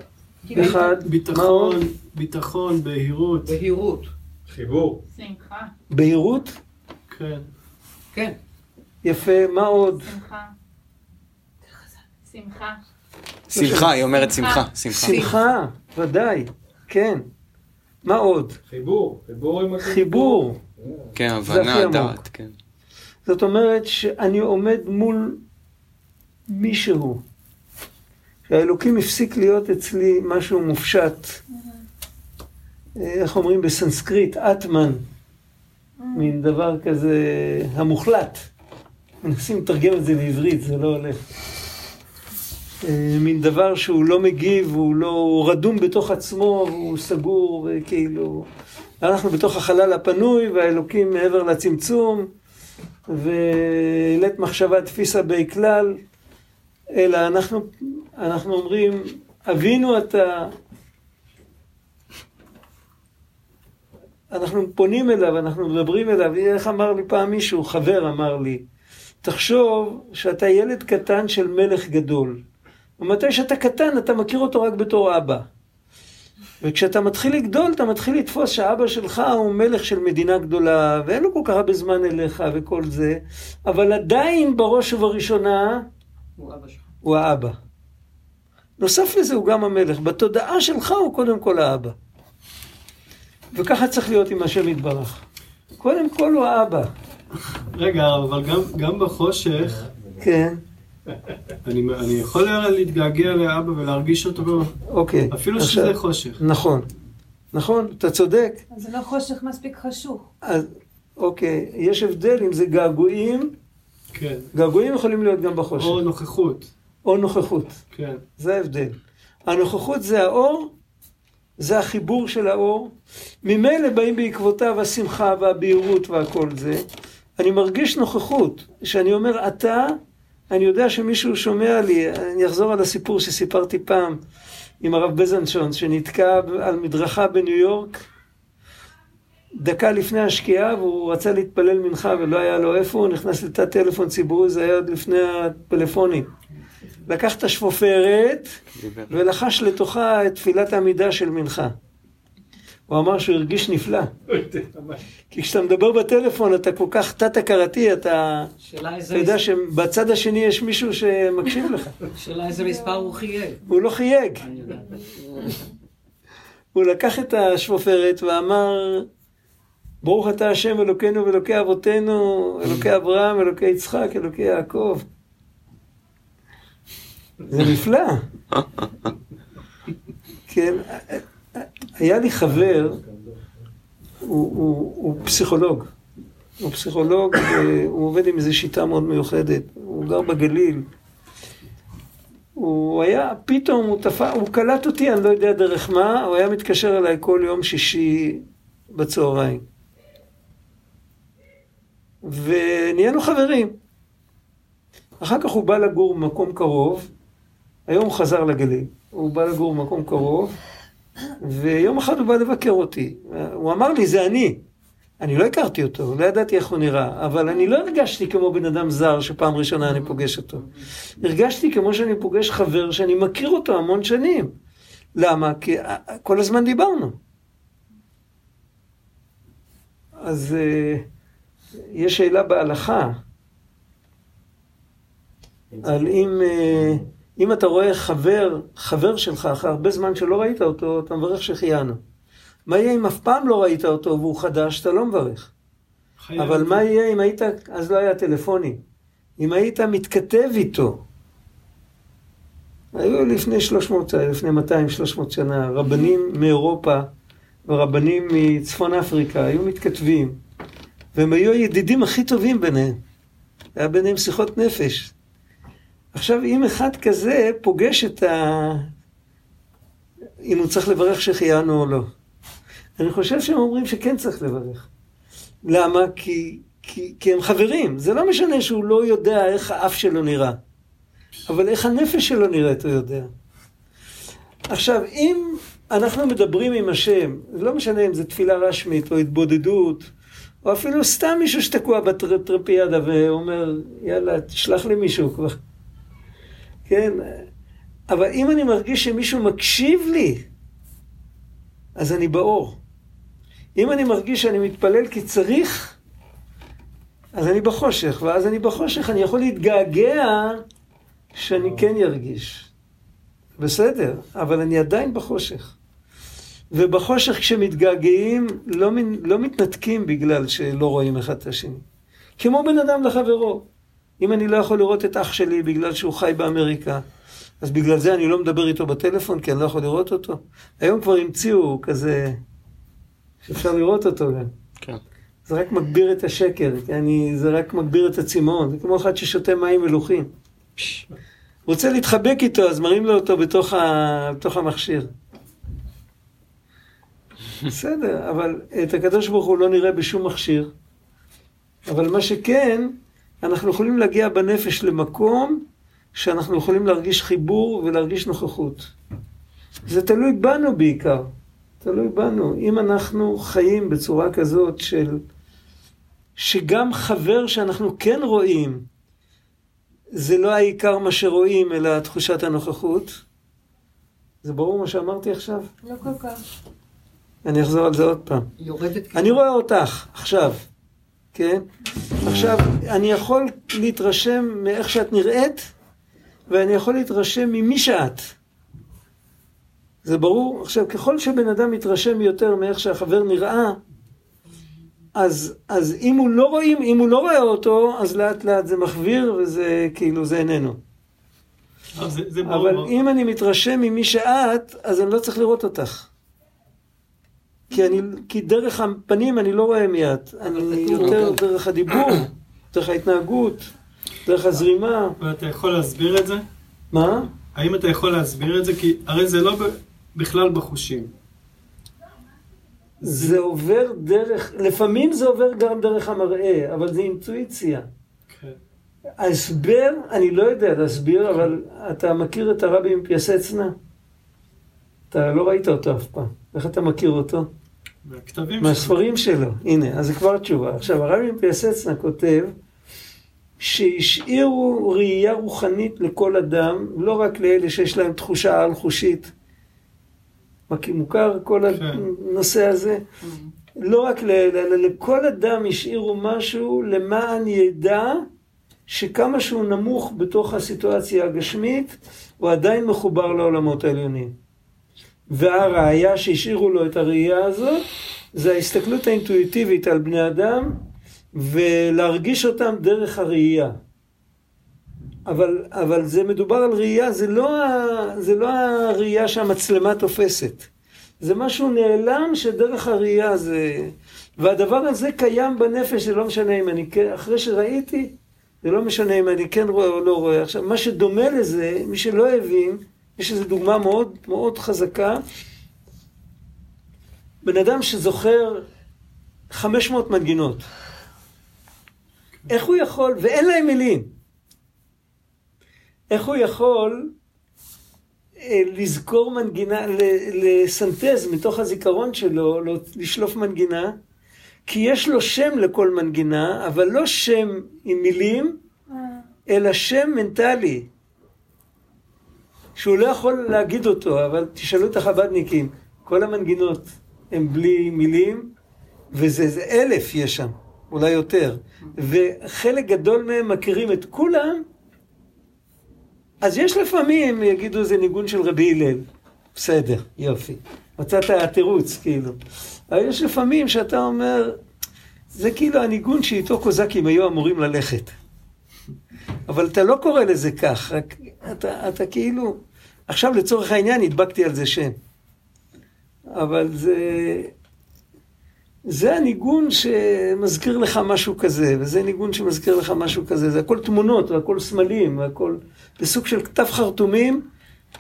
אחד, מה ביטחון, עוד? ביטחון, בהירות. בהירות. חיבור. שמחה, בהירות? כן. כן. יפה, מה עוד? שמחה. שמחה. שמחה, היא אומרת שמחה, שמחה. ודאי, כן. מה עוד? חיבור. חיבור עם הקדוש חיבור. כן, הבנה. דעת, כן. זאת אומרת שאני עומד מול מישהו. שהאלוקים הפסיק להיות אצלי משהו מופשט. איך אומרים בסנסקריט? אטמן. מין דבר כזה המוחלט. מנסים לתרגם את זה לעברית, זה לא הולך. אה, מין דבר שהוא לא מגיב, הוא לא הוא רדום בתוך עצמו, והוא סגור, וכאילו... אנחנו בתוך החלל הפנוי, והאלוקים מעבר לצמצום, ולית מחשבה תפיסה בי כלל, אלא אנחנו, אנחנו אומרים, אבינו אתה, אנחנו פונים אליו, אנחנו מדברים אליו, איך אמר לי פעם מישהו, חבר אמר לי, תחשוב שאתה ילד קטן של מלך גדול, ומתי שאתה קטן אתה מכיר אותו רק בתור אבא. וכשאתה מתחיל לגדול, אתה מתחיל לתפוס שהאבא שלך הוא מלך של מדינה גדולה, ואין לו כל כך הרבה זמן אליך וכל זה, אבל עדיין בראש ובראשונה הוא אבא שלך. הוא האבא. נוסף לזה הוא גם המלך. בתודעה שלך הוא קודם כל האבא. וככה צריך להיות עם השם יתברך. קודם כל הוא האבא. רגע, אבל גם, גם בחושך, כן, אני, אני יכול להתגעגע לאבא ולהרגיש אותו, אוקיי. אפילו עכשיו- שזה חושך. נכון. נכון, אתה צודק. אז זה לא חושך מספיק חשוך. אז אוקיי, יש הבדל אם זה געגועים, כן. געגועים יכולים להיות גם בחושך. או נוכחות. או נוכחות. כן. זה ההבדל. הנוכחות זה האור, זה החיבור של האור. ממילא באים בעקבותיו השמחה והבהירות והכל זה. אני מרגיש נוכחות. כשאני אומר אתה, אני יודע שמישהו שומע לי. אני אחזור על הסיפור שסיפרתי פעם עם הרב בזנשון, שנתקע על מדרכה בניו יורק, דקה לפני השקיעה, והוא רצה להתפלל מנחה ולא היה לו איפה, הוא נכנס לתא טלפון ציבורי, זה היה עוד לפני הפלאפונים. לקח את השפופרת. ולחש לתוכה את תפילת העמידה של מנחה. הוא אמר שהוא הרגיש נפלא. כי כשאתה מדבר בטלפון אתה כל כך תת-הכרתי, אתה, שאלה איזה אתה יודע שבצד השני יש מישהו שמקשיב לך. שאלה איזה מספר הוא חייג. הוא לא חייג. הוא לקח את השפופרת ואמר, ברוך אתה השם אלוקינו ואלוקי אבותינו, אלוקי אברהם, אלוקי יצחק, אלוקי יעקב. זה נפלא. כן, היה לי חבר, הוא, הוא, הוא פסיכולוג. הוא פסיכולוג, הוא עובד עם איזו שיטה מאוד מיוחדת. הוא גר בגליל. הוא היה, פתאום הוא תפס, הוא קלט אותי, אני לא יודע דרך מה, הוא היה מתקשר אליי כל יום שישי בצהריים. ונהיינו חברים. אחר כך הוא בא לגור במקום קרוב, היום הוא חזר לגליל. הוא בא לגור במקום קרוב, ויום אחד הוא בא לבקר אותי. הוא אמר לי, זה אני. אני לא הכרתי אותו, לא ידעתי איך הוא נראה, אבל אני לא הרגשתי כמו בן אדם זר שפעם ראשונה אני פוגש אותו. הרגשתי כמו שאני פוגש חבר שאני מכיר אותו המון שנים. למה? כי כל הזמן דיברנו. אז אה, יש שאלה בהלכה, על אם, אה, אם אתה רואה חבר, חבר שלך אחרי הרבה זמן שלא ראית אותו, אתה מברך שהחיינו. מה יהיה אם אף פעם לא ראית אותו והוא חדש, אתה לא מברך. אבל מה יהיה אם היית, אז לא היה טלפונים, אם היית מתכתב איתו. היו לפני 300, לפני 200-300 שנה, רבנים מאירופה ורבנים מצפון אפריקה היו מתכתבים, והם היו הידידים הכי טובים ביניהם. היה ביניהם שיחות נפש. עכשיו, אם אחד כזה פוגש את ה... אם הוא צריך לברך שהחיינו או לא. אני חושב שהם אומרים שכן צריך לברך. למה? כי, כי, כי הם חברים. זה לא משנה שהוא לא יודע איך האף שלו נראה, אבל איך הנפש שלו נראית הוא יודע. עכשיו, אם אנחנו מדברים עם השם, לא משנה אם זו תפילה רשמית או התבודדות, או אפילו סתם מישהו שתקוע בטרפיאדה ואומר, יאללה, תשלח לי מישהו כבר. כן? אבל אם אני מרגיש שמישהו מקשיב לי, אז אני באור. אם אני מרגיש שאני מתפלל כי צריך, אז אני בחושך, ואז אני בחושך, אני יכול להתגעגע שאני כן ירגיש. בסדר, אבל אני עדיין בחושך. ובחושך כשמתגעגעים, לא, לא מתנתקים בגלל שלא רואים אחד את השני. כמו בן אדם לחברו. אם אני לא יכול לראות את אח שלי בגלל שהוא חי באמריקה, אז בגלל זה אני לא מדבר איתו בטלפון, כי אני לא יכול לראות אותו. היום כבר המציאו כזה, שאפשר לראות אותו גם. כן. זה רק מגביר את השקר, כי אני, זה רק מגביר את הצמאון. זה כמו אחד ששותה מים מלוכים. רוצה להתחבק איתו, אז מרים לו אותו בתוך, ה, בתוך המכשיר. בסדר, אבל את הקדוש ברוך הוא לא נראה בשום מכשיר. אבל מה שכן, אנחנו יכולים להגיע בנפש למקום שאנחנו יכולים להרגיש חיבור ולהרגיש נוכחות. זה תלוי בנו בעיקר. תלוי בנו. אם אנחנו חיים בצורה כזאת של... שגם חבר שאנחנו כן רואים, זה לא העיקר מה שרואים, אלא תחושת הנוכחות. זה ברור מה שאמרתי עכשיו? לא כל כך. אני אחזור על זה עוד פעם. יורדת אני רואה אותך עכשיו, כן? עכשיו, אני יכול להתרשם מאיך שאת נראית, ואני יכול להתרשם ממי שאת. זה ברור? עכשיו, ככל שבן אדם מתרשם יותר מאיך שהחבר נראה, אז, אז אם הוא לא רואים, אם הוא לא רואה אותו, אז לאט לאט זה מחוויר וזה כאילו, זה איננו. אבל זה, זה ברור. אבל אם אני מתרשם ממי שאת, אז אני לא צריך לראות אותך. כי, אני, כי דרך הפנים אני לא רואה מי את. אני יותר דרך הדיבור, דרך ההתנהגות, דרך הזרימה. ואתה יכול להסביר את זה? מה? האם אתה יכול להסביר את זה? כי הרי זה לא ב- בכלל בחושים. זה עובר דרך, לפעמים זה עובר גם דרך המראה, אבל זה אינטואיציה. כן. ההסבר, אני לא יודע להסביר, אבל אתה מכיר את הרבי מפיאסצנה? אתה לא ראית אותו אף פעם. איך אתה מכיר אותו? והכתבים שלו. מהספרים שלו, הנה, אז זה כבר תשובה. עכשיו, הרבי מפיאסצנה כותב שהשאירו ראייה רוחנית לכל אדם, לא רק לאלה שיש להם תחושה על-חושית. מכ- מוכר כל כן. הנושא הזה? לא רק ל- ל- ל- לכל אדם השאירו משהו למען ידע שכמה שהוא נמוך בתוך הסיטואציה הגשמית, הוא עדיין מחובר לעולמות העליונים. והראיה שהשאירו לו את הראייה הזאת, זה ההסתכלות האינטואיטיבית על בני אדם, ולהרגיש אותם דרך הראייה. אבל, אבל זה מדובר על ראייה, זה לא, ה, זה לא הראייה שהמצלמה תופסת. זה משהו נעלם שדרך הראייה זה... והדבר הזה קיים בנפש, זה לא משנה אם אני כן, אחרי שראיתי, זה לא משנה אם אני כן רואה או לא רואה. עכשיו, מה שדומה לזה, מי שלא הבין, יש איזו דוגמה מאוד מאוד חזקה. בן אדם שזוכר 500 מנגינות. איך הוא יכול, ואין להם מילים, איך הוא יכול אה, לזכור מנגינה, לסנטז מתוך הזיכרון שלו, לשלוף מנגינה, כי יש לו שם לכל מנגינה, אבל לא שם עם מילים, אלא שם מנטלי, שהוא לא יכול להגיד אותו, אבל תשאלו את החב"דניקים, כל המנגינות הן בלי מילים, וזה זה אלף יש שם, אולי יותר, וחלק גדול מהם מכירים את כולם, אז יש לפעמים, יגידו זה ניגון של רבי הלל, בסדר, יופי, מצאת תירוץ, כאילו. אבל יש לפעמים שאתה אומר, זה כאילו הניגון שאיתו קוזקים היו אמורים ללכת. אבל אתה לא קורא לזה כך, רק אתה, אתה כאילו... עכשיו לצורך העניין הדבקתי על זה שם. אבל זה... זה הניגון שמזכיר לך משהו כזה, וזה ניגון שמזכיר לך משהו כזה. זה הכל תמונות, והכל סמלים, והכל... זה סוג של כתב חרטומים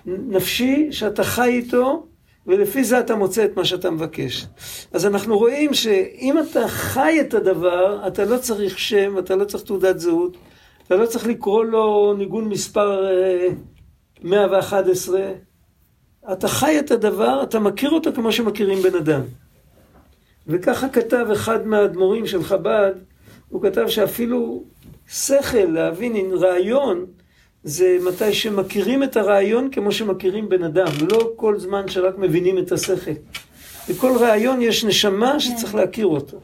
נפשי שאתה חי איתו, ולפי זה אתה מוצא את מה שאתה מבקש. אז אנחנו רואים שאם אתה חי את הדבר, אתה לא צריך שם, אתה לא צריך תעודת זהות, אתה לא צריך לקרוא לו ניגון מספר אה, 111. אתה חי את הדבר, אתה מכיר אותו כמו שמכירים בן אדם. וככה כתב אחד מהאדמו"רים של חב"ד, הוא כתב שאפילו שכל, להבין, רעיון, זה מתי שמכירים את הרעיון כמו שמכירים בן אדם, לא כל זמן שרק מבינים את השכל. בכל רעיון יש נשמה שצריך להכיר אותו.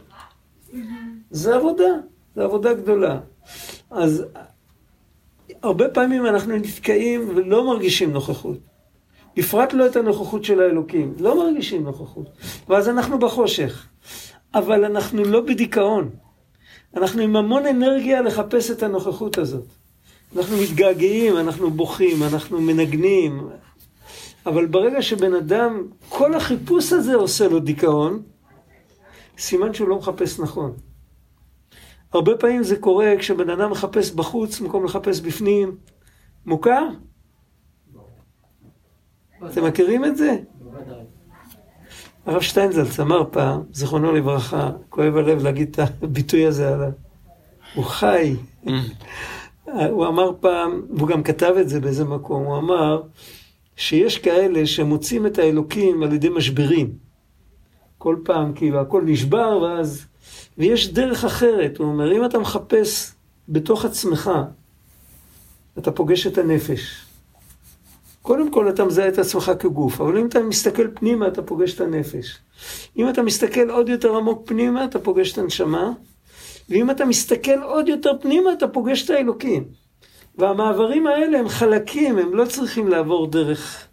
זה עבודה, זה עבודה גדולה. אז הרבה פעמים אנחנו נתקעים ולא מרגישים נוכחות. בפרט לא את הנוכחות של האלוקים, לא מרגישים נוכחות. ואז אנחנו בחושך. אבל אנחנו לא בדיכאון. אנחנו עם המון אנרגיה לחפש את הנוכחות הזאת. אנחנו מתגעגעים, אנחנו בוכים, אנחנו מנגנים. אבל ברגע שבן אדם, כל החיפוש הזה עושה לו דיכאון, סימן שהוא לא מחפש נכון. הרבה פעמים זה קורה כשבן אדם מחפש בחוץ במקום לחפש בפנים. מוכר? אתם מכירים את זה? הרב שטיינזלץ אמר פעם, זיכרונו לברכה, כואב הלב להגיד את הביטוי הזה עליו. הוא חי. הוא אמר פעם, והוא גם כתב את זה באיזה מקום, הוא אמר שיש כאלה שמוצאים את האלוקים על ידי משברים. כל פעם, כאילו, הכל נשבר, ואז... ויש דרך אחרת, הוא אומר, אם אתה מחפש בתוך עצמך, אתה פוגש את הנפש. קודם כל אתה מזהה את עצמך כגוף, אבל אם אתה מסתכל פנימה, אתה פוגש את הנפש. אם אתה מסתכל עוד יותר עמוק פנימה, אתה פוגש את הנשמה, ואם אתה מסתכל עוד יותר פנימה, אתה פוגש את האלוקים. והמעברים האלה הם חלקים, הם לא צריכים לעבור דרך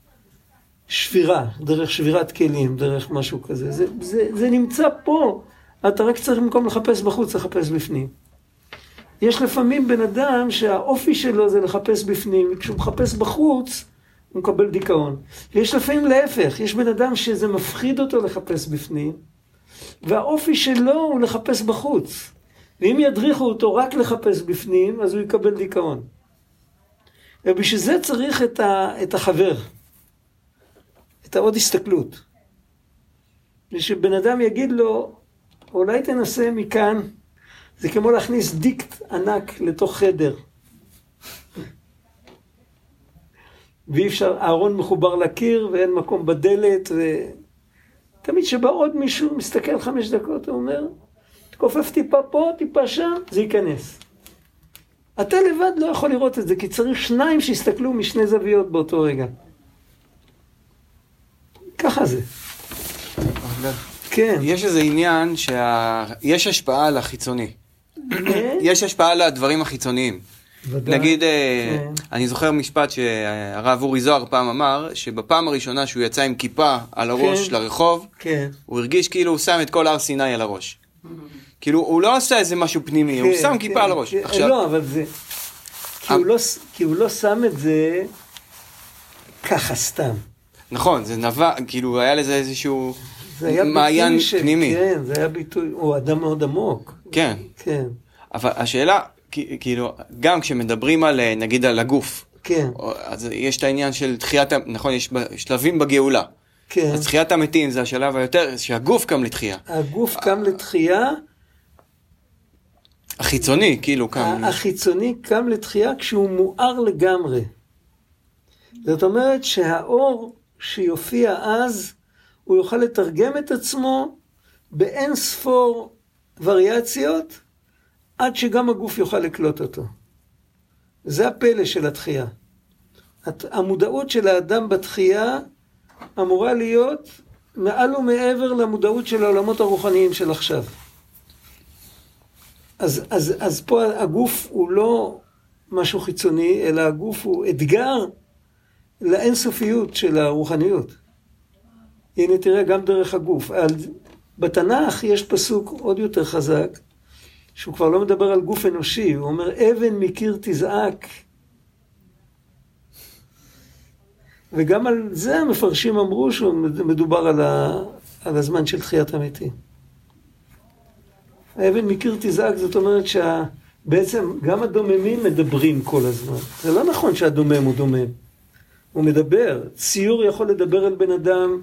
שבירה, דרך שבירת כלים, דרך משהו כזה. זה, זה, זה נמצא פה, אתה רק צריך במקום לחפש בחוץ, לחפש בפנים. יש לפעמים בן אדם שהאופי שלו זה לחפש בפנים, וכשהוא מחפש בחוץ, הוא מקבל דיכאון. ויש לפעמים להפך, יש בן אדם שזה מפחיד אותו לחפש בפנים, והאופי שלו הוא לחפש בחוץ. ואם ידריכו אותו רק לחפש בפנים, אז הוא יקבל דיכאון. ובשביל זה צריך את, ה, את החבר, את העוד הסתכלות. ושבן אדם יגיד לו, אולי תנסה מכאן, זה כמו להכניס דיקט ענק לתוך חדר. ואי אפשר, הארון מחובר לקיר ואין מקום בדלת, תמיד כשבא עוד מישהו, מסתכל חמש דקות, הוא אומר, תכופף טיפה פה, טיפה שם, זה ייכנס. אתה לבד לא יכול לראות את זה, כי צריך שניים שיסתכלו משני זוויות באותו רגע. ככה זה. כן. יש איזה עניין שיש השפעה על החיצוני. יש השפעה על הדברים החיצוניים. ודאי. נגיד, אה, כן. אני זוכר משפט שהרב אורי זוהר פעם אמר, שבפעם הראשונה שהוא יצא עם כיפה על הראש כן. לרחוב, כן. הוא הרגיש כאילו הוא שם את כל הר סיני על הראש. כאילו, הוא לא עשה איזה משהו פנימי, הוא כן, שם כן, כיפה על הראש. כן. עכשיו, לא, אבל זה... כי הוא לא ס- כי הוא לא שם את זה ככה סתם. נכון, זה נבע, כאילו, היה לזה איזשהו זה היה מעיין של- פנימי. כן, זה היה ביטוי, הוא אדם מאוד עמוק. כן. כן, אבל השאלה, כאילו, גם כשמדברים על, אה, נגיד, על הגוף, כן, אז יש את העניין של תחיית, נכון, יש שלבים בגאולה. כן. אז תחיית המתים זה השלב היותר, שהגוף קם לתחייה. הגוף קם לתחייה, החיצוני, כאילו, קם. החיצוני קם לתחייה כשהוא מואר לגמרי. זאת אומרת שהאור שיופיע אז, הוא יוכל לתרגם את עצמו באין ספור וריאציות, עד שגם הגוף יוכל לקלוט אותו. זה הפלא של התחייה. הת- המודעות של האדם בתחייה אמורה להיות מעל ומעבר למודעות של העולמות הרוחניים של עכשיו. אז, אז, אז פה הגוף הוא לא משהו חיצוני, אלא הגוף הוא אתגר לאינסופיות של הרוחניות. הנה תראה, גם דרך הגוף. על, בתנ"ך יש פסוק עוד יותר חזק, שהוא כבר לא מדבר על גוף אנושי, הוא אומר, אבן מקיר תזעק. וגם על זה המפרשים אמרו שמדובר על, ה, על הזמן של תחיית המתים. האבן מקיר תזעק, זאת אומרת שבעצם גם הדוממים מדברים כל הזמן. זה לא נכון שהדומם הוא דומם. הוא מדבר. ציור יכול לדבר אל בן אדם,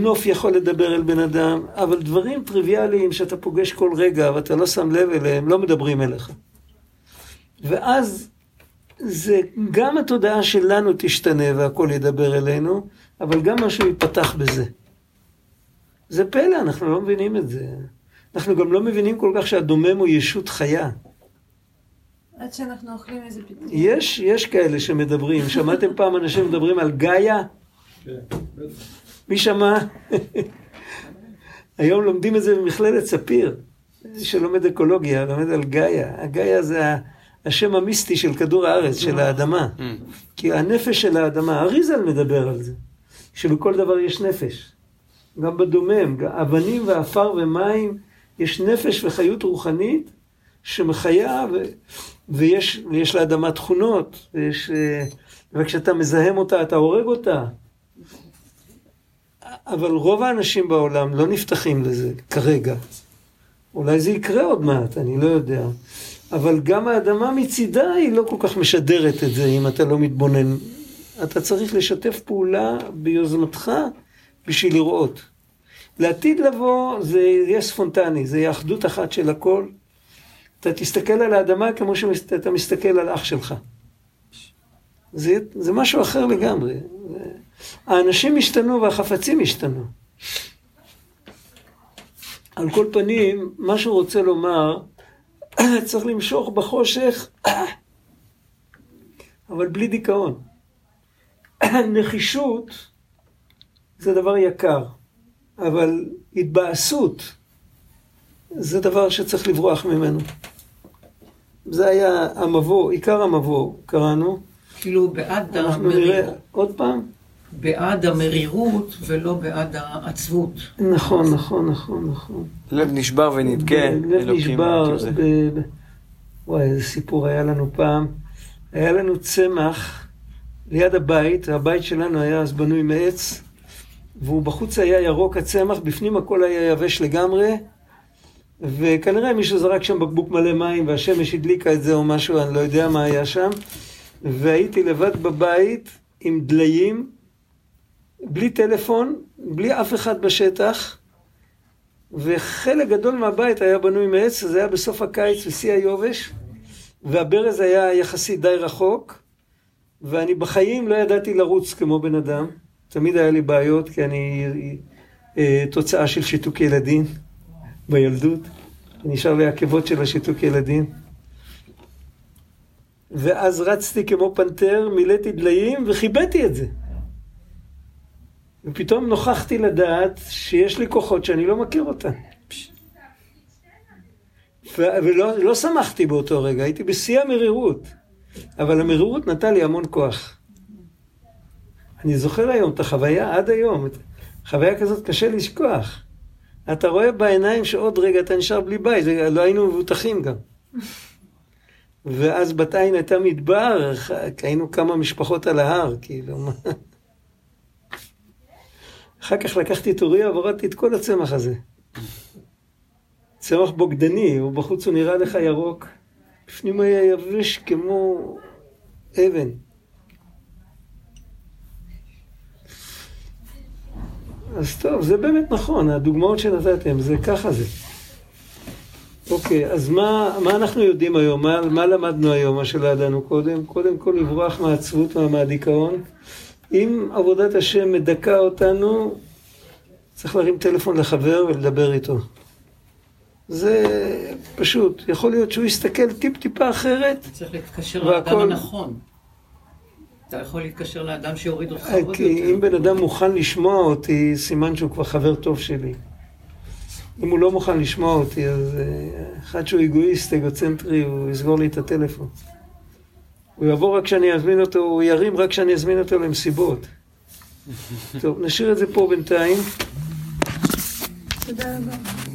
נוף יכול לדבר אל בן אדם, אבל דברים טריוויאליים שאתה פוגש כל רגע ואתה לא שם לב אליהם, לא מדברים אליך. ואז זה, גם התודעה שלנו תשתנה והכל ידבר אלינו, אבל גם משהו ייפתח בזה. זה פלא, אנחנו לא מבינים את זה. אנחנו גם לא מבינים כל כך שהדומם הוא ישות חיה. עד שאנחנו אוכלים איזה פתאום. יש, יש כאלה שמדברים, שמעתם פעם אנשים מדברים על גאיה? כן, בטח. מי שמע? היום לומדים את זה במכללת ספיר, שלומד אקולוגיה, לומד על גאיה. הגאיה זה השם המיסטי של כדור הארץ, של האדמה. Mm. כי הנפש של האדמה, אריזל מדבר על זה, שבכל דבר יש נפש. גם בדומם, אבנים ועפר ומים, יש נפש וחיות רוחנית שמחיה, ו... ויש, ויש לאדמה תכונות, ויש, אה, וכשאתה מזהם אותה, אתה הורג אותה. אבל רוב האנשים בעולם לא נפתחים לזה כרגע. אולי זה יקרה עוד מעט, אני לא יודע. אבל גם האדמה מצידה היא לא כל כך משדרת את זה אם אתה לא מתבונן. אתה צריך לשתף פעולה ביוזמתך בשביל לראות. לעתיד לבוא זה יהיה ספונטני, זה יהיה אחדות אחת של הכל. אתה תסתכל על האדמה כמו שאתה מסתכל על אח שלך. זה, זה משהו אחר לגמרי. האנשים השתנו והחפצים השתנו. על כל פנים, מה שהוא רוצה לומר, צריך למשוך בחושך, אבל בלי דיכאון. נחישות זה דבר יקר, אבל התבאסות זה דבר שצריך לברוח ממנו. זה היה המבוא, עיקר המבוא, קראנו. כאילו בעד אנחנו נראה המרירות, עוד פעם. בעד המרירות ולא בעד העצבות. נכון, נכון, נכון, נכון. לב נשבר ונדכה, לב נשבר, ב- וואי, איזה סיפור היה לנו פעם. היה לנו צמח ליד הבית, הבית שלנו היה אז בנוי מעץ, והוא בחוץ היה ירוק הצמח, בפנים הכל היה יבש לגמרי, וכנראה מישהו זרק שם בקבוק מלא מים והשמש הדליקה את זה או משהו, אני לא יודע מה היה שם. והייתי לבד בבית עם דליים, בלי טלפון, בלי אף אחד בשטח. וחלק גדול מהבית היה בנוי מעץ, זה היה בסוף הקיץ, בשיא היובש, והברז היה יחסית די רחוק, ואני בחיים לא ידעתי לרוץ כמו בן אדם. תמיד היה לי בעיות, כי אני אה, תוצאה של שיתוק ילדים בילדות. נשאר לי עקבות של השיתוק ילדים. ואז רצתי כמו פנתר, מילאתי דליים וחיבאתי את זה. ופתאום נוכחתי לדעת שיש לי כוחות שאני לא מכיר אותן. ולא לא שמחתי באותו רגע, הייתי בשיא המרירות. אבל המרירות נתן לי המון כוח. אני זוכר היום את החוויה, עד היום. חוויה כזאת קשה לשכוח. אתה רואה בעיניים שעוד רגע אתה נשאר בלי בית, לא היינו מבוטחים גם. ואז בת עין הייתה מדבר, היינו כמה משפחות על ההר, כאילו, מה... אחר כך לקחתי את אוריה והורדתי את כל הצמח הזה. צמח בוגדני, הוא בחוץ הוא נראה לך ירוק, בפנים היה יבש כמו אבן. אז טוב, זה באמת נכון, הדוגמאות שנתתם, זה ככה זה. אוקיי, אז מה, מה אנחנו יודעים היום? מה, מה למדנו היום, מה שלא ידענו קודם? קודם כל לברוח מהעצבות ומהדיכאון. אם עבודת השם מדכא אותנו, צריך להרים טלפון לחבר ולדבר איתו. זה פשוט, יכול להיות שהוא יסתכל טיפ-טיפה אחרת, צריך להתקשר והכל- לאדם הנכון. אתה יכול להתקשר לאדם שיוריד אותך עוד כי יותר. אם בן אדם מוכן לשמוע אותי, סימן שהוא כבר חבר טוב שלי. אם הוא לא מוכן לשמוע אותי, אז אה, אחד שהוא אגואיסט, אגוצנטרי, הוא יסגור לי את הטלפון. הוא יבוא רק כשאני אזמין אותו, הוא ירים רק כשאני אזמין אותו למסיבות. טוב, נשאיר את זה פה בינתיים. תודה רבה.